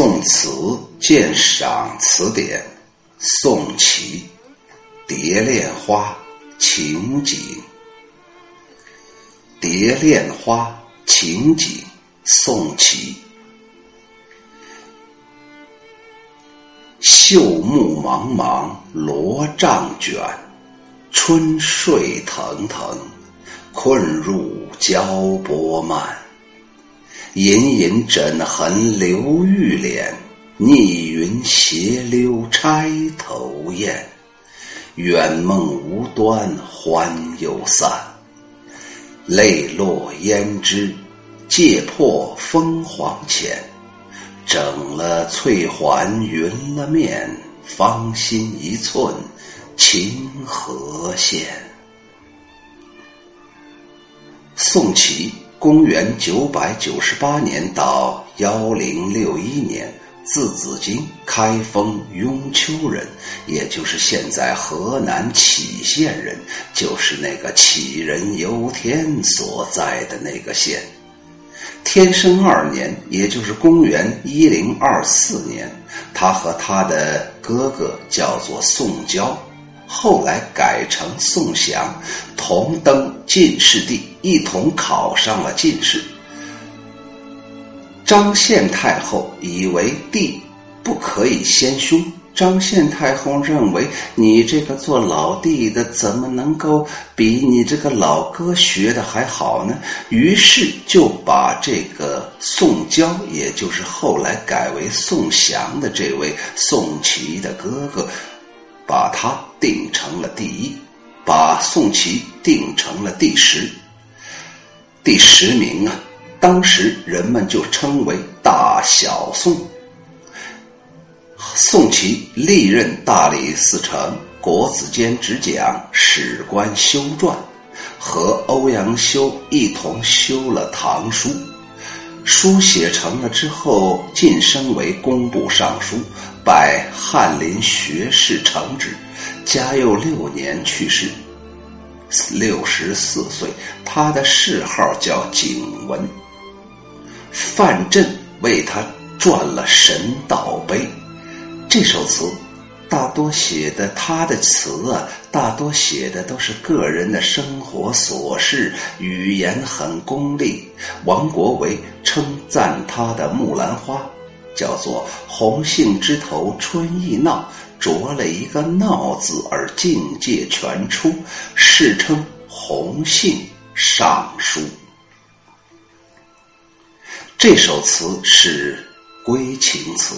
宋词鉴赏词典，宋琦，蝶恋花情景。蝶恋花情景，宋琦。秀木茫茫罗帐卷，春睡腾腾，困入交波漫。隐隐枕痕流玉脸，逆云斜溜钗头燕。远梦无端欢又散，泪落胭脂，借破凤凰浅。整了翠环匀了面，芳心一寸清河现。宋琦。公元九百九十八年到幺零六一年，字子京，开封雍丘人，也就是现在河南杞县人，就是那个杞人忧天所在的那个县。天生二年，也就是公元一零二四年，他和他的哥哥叫做宋郊。后来改成宋祥，同登进士第，一同考上了进士。张献太后以为弟不可以先兄，张献太后认为你这个做老弟的怎么能够比你这个老哥学的还好呢？于是就把这个宋娇，也就是后来改为宋祥的这位宋琦的哥哥。把他定成了第一，把宋琦定成了第十。第十名啊，当时人们就称为大小宋。宋琦历任大理寺丞、国子监执讲、史官修撰，和欧阳修一同修了《唐书》。书写成了之后，晋升为工部尚书。拜翰林学士承旨，嘉佑六年去世，六十四岁。他的谥号叫景文。范镇为他撰了《神道碑》，这首词大多写的他的词啊，大多写的都是个人的生活琐事，语言很功利。王国维称赞他的《木兰花》。叫做红杏枝头春意闹，着了一个“闹”字而境界全出，世称红杏尚书。这首词是归情词。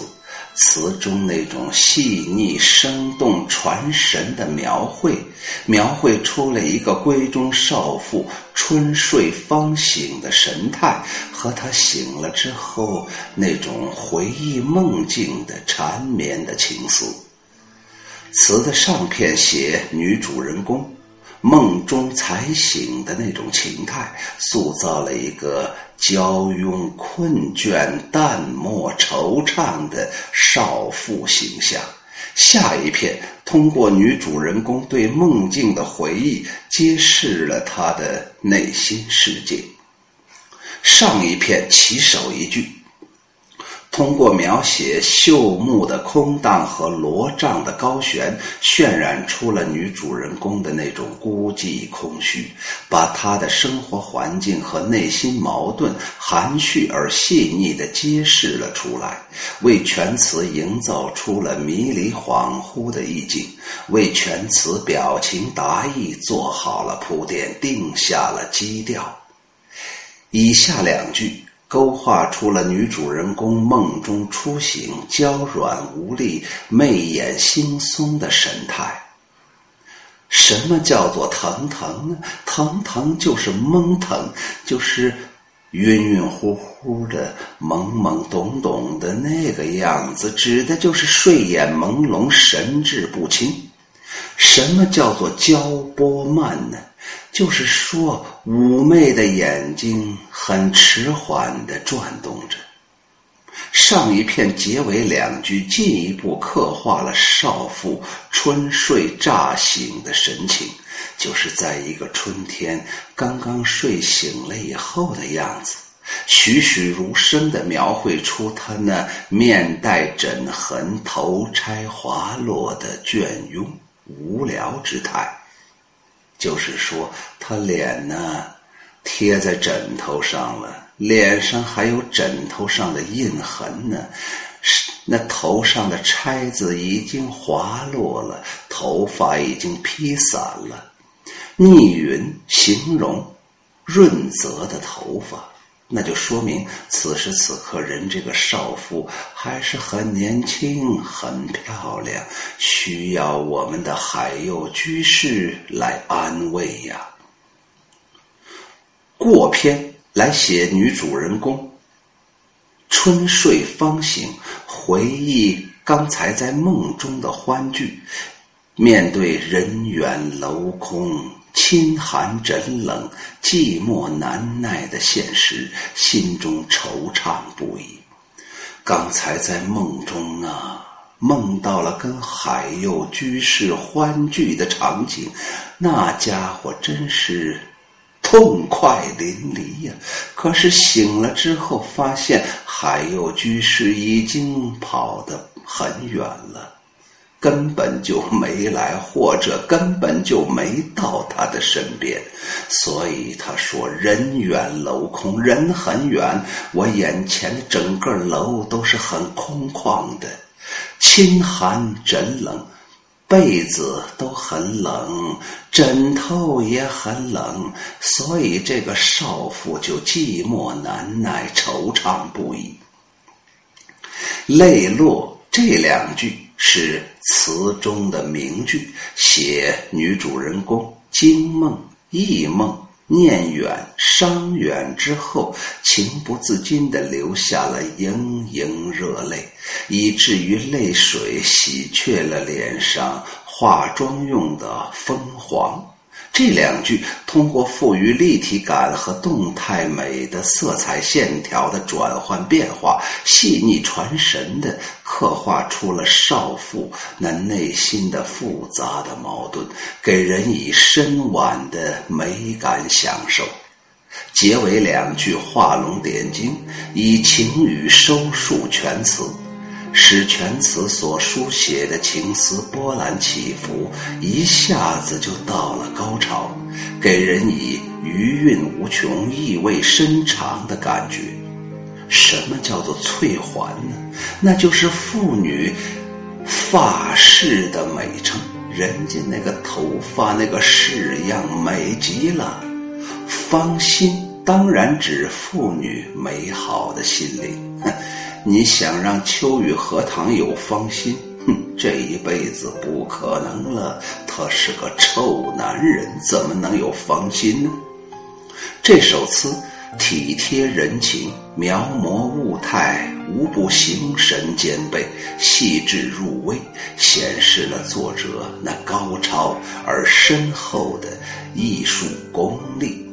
词中那种细腻、生动、传神的描绘，描绘出了一个闺中少妇春睡方醒的神态，和她醒了之后那种回忆梦境的缠绵的情思。词的上片写女主人公。梦中才醒的那种情态，塑造了一个娇慵、困倦、淡漠、惆怅的少妇形象。下一片通过女主人公对梦境的回忆，揭示了她的内心世界。上一片起手一句。通过描写秀木的空荡和罗帐的高悬，渲染出了女主人公的那种孤寂空虚，把她的生活环境和内心矛盾含蓄而细腻地揭示了出来，为全词营造出了迷离恍惚的意境，为全词表情达意做好了铺垫，定下了基调。以下两句。勾画出了女主人公梦中初醒、娇软无力、媚眼惺忪的神态。什么叫做腾腾呢？腾腾就是懵腾，就是晕晕乎乎的、懵懵懂懂的那个样子，指的就是睡眼朦胧、神志不清。什么叫做交波慢呢？就是说，妩媚的眼睛很迟缓地转动着。上一片结尾两句进一步刻画了少妇春睡乍醒的神情，就是在一个春天刚刚睡醒了以后的样子。栩栩如生地描绘出她那面带枕痕、头钗滑落的隽庸无聊之态。就是说，他脸呢贴在枕头上了，脸上还有枕头上的印痕呢。那头上的钗子已经滑落了，头发已经披散了。逆云形容润泽的头发，那就说明此时此刻人这个少妇还是很年轻、很漂亮，需要我们的海右居士来安慰呀。过篇来写女主人公。春睡方醒，回忆刚才在梦中的欢聚，面对人远楼空、清寒枕冷、寂寞难耐的现实，心中惆怅不已。刚才在梦中啊，梦到了跟海右居士欢聚的场景，那家伙真是。痛快淋漓呀！可是醒了之后，发现海右居士已经跑得很远了，根本就没来，或者根本就没到他的身边。所以他说：“人远楼空，人很远，我眼前的整个楼都是很空旷的，清寒枕冷。”被子都很冷，枕头也很冷，所以这个少妇就寂寞难耐，惆怅不已。泪落这两句是词中的名句，写女主人公惊梦、忆梦。念远伤远之后，情不自禁地流下了盈盈热泪，以至于泪水洗去了脸上化妆用的枫黄。这两句通过赋予立体感和动态美的色彩线条的转换变化，细腻传神的刻画出了少妇那内心的复杂的矛盾，给人以深婉的美感享受。结尾两句画龙点睛，以情语收束全词。使全词所书写的情思波澜起伏，一下子就到了高潮，给人以余韵无穷、意味深长的感觉。什么叫做翠环呢？那就是妇女发饰的美称。人家那个头发那个式样美极了。芳心当然指妇女美好的心灵。你想让秋雨荷塘有芳心？哼，这一辈子不可能了。他是个臭男人，怎么能有芳心呢？这首词体贴人情，描摹物态，无不形神兼备，细致入微，显示了作者那高超而深厚的艺术功力。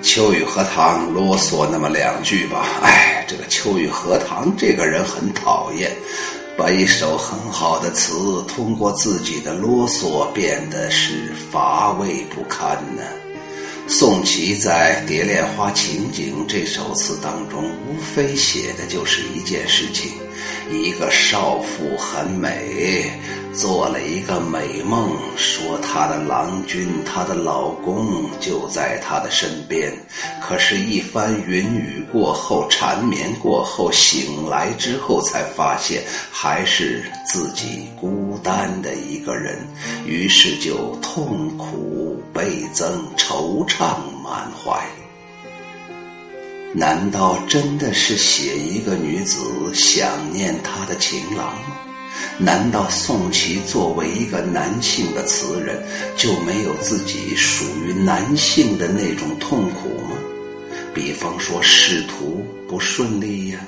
秋雨荷塘啰嗦那么两句吧，哎，这个秋雨荷塘这个人很讨厌，把一首很好的词通过自己的啰嗦变得是乏味不堪呢。宋琦在《蝶恋花情景》这首词当中，无非写的就是一件事情：一个少妇很美，做了一个美梦，说她的郎君、她的老公就在她的身边。可是，一番云雨过后，缠绵过后，醒来之后，才发现还是自己孤单的一个人，于是就痛苦倍增，惆怅。满怀，难道真的是写一个女子想念她的情郎吗？难道宋琦作为一个男性的词人，就没有自己属于男性的那种痛苦吗？比方说仕途不顺利呀，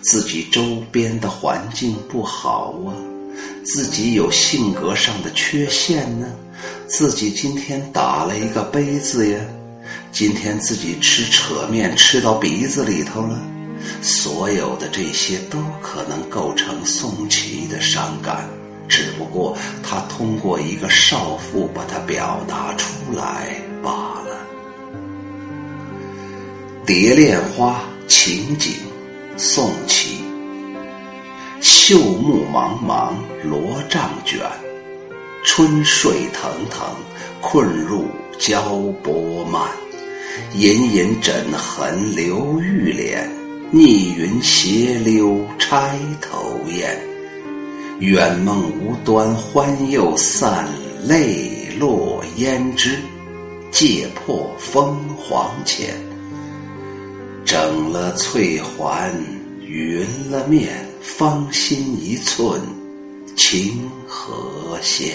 自己周边的环境不好啊，自己有性格上的缺陷呢？自己今天打了一个杯子呀，今天自己吃扯面吃到鼻子里头了，所有的这些都可能构成宋琦的伤感，只不过他通过一个少妇把它表达出来罢了。蝶恋花，情景，宋琦。秀木茫茫，罗帐卷，春睡腾腾，困入娇波漫。隐隐枕痕流玉脸，逆云斜溜钗头燕。远梦无端欢又散，泪落胭脂，借破风黄浅。整了翠环，匀了面，芳心一寸，情何限？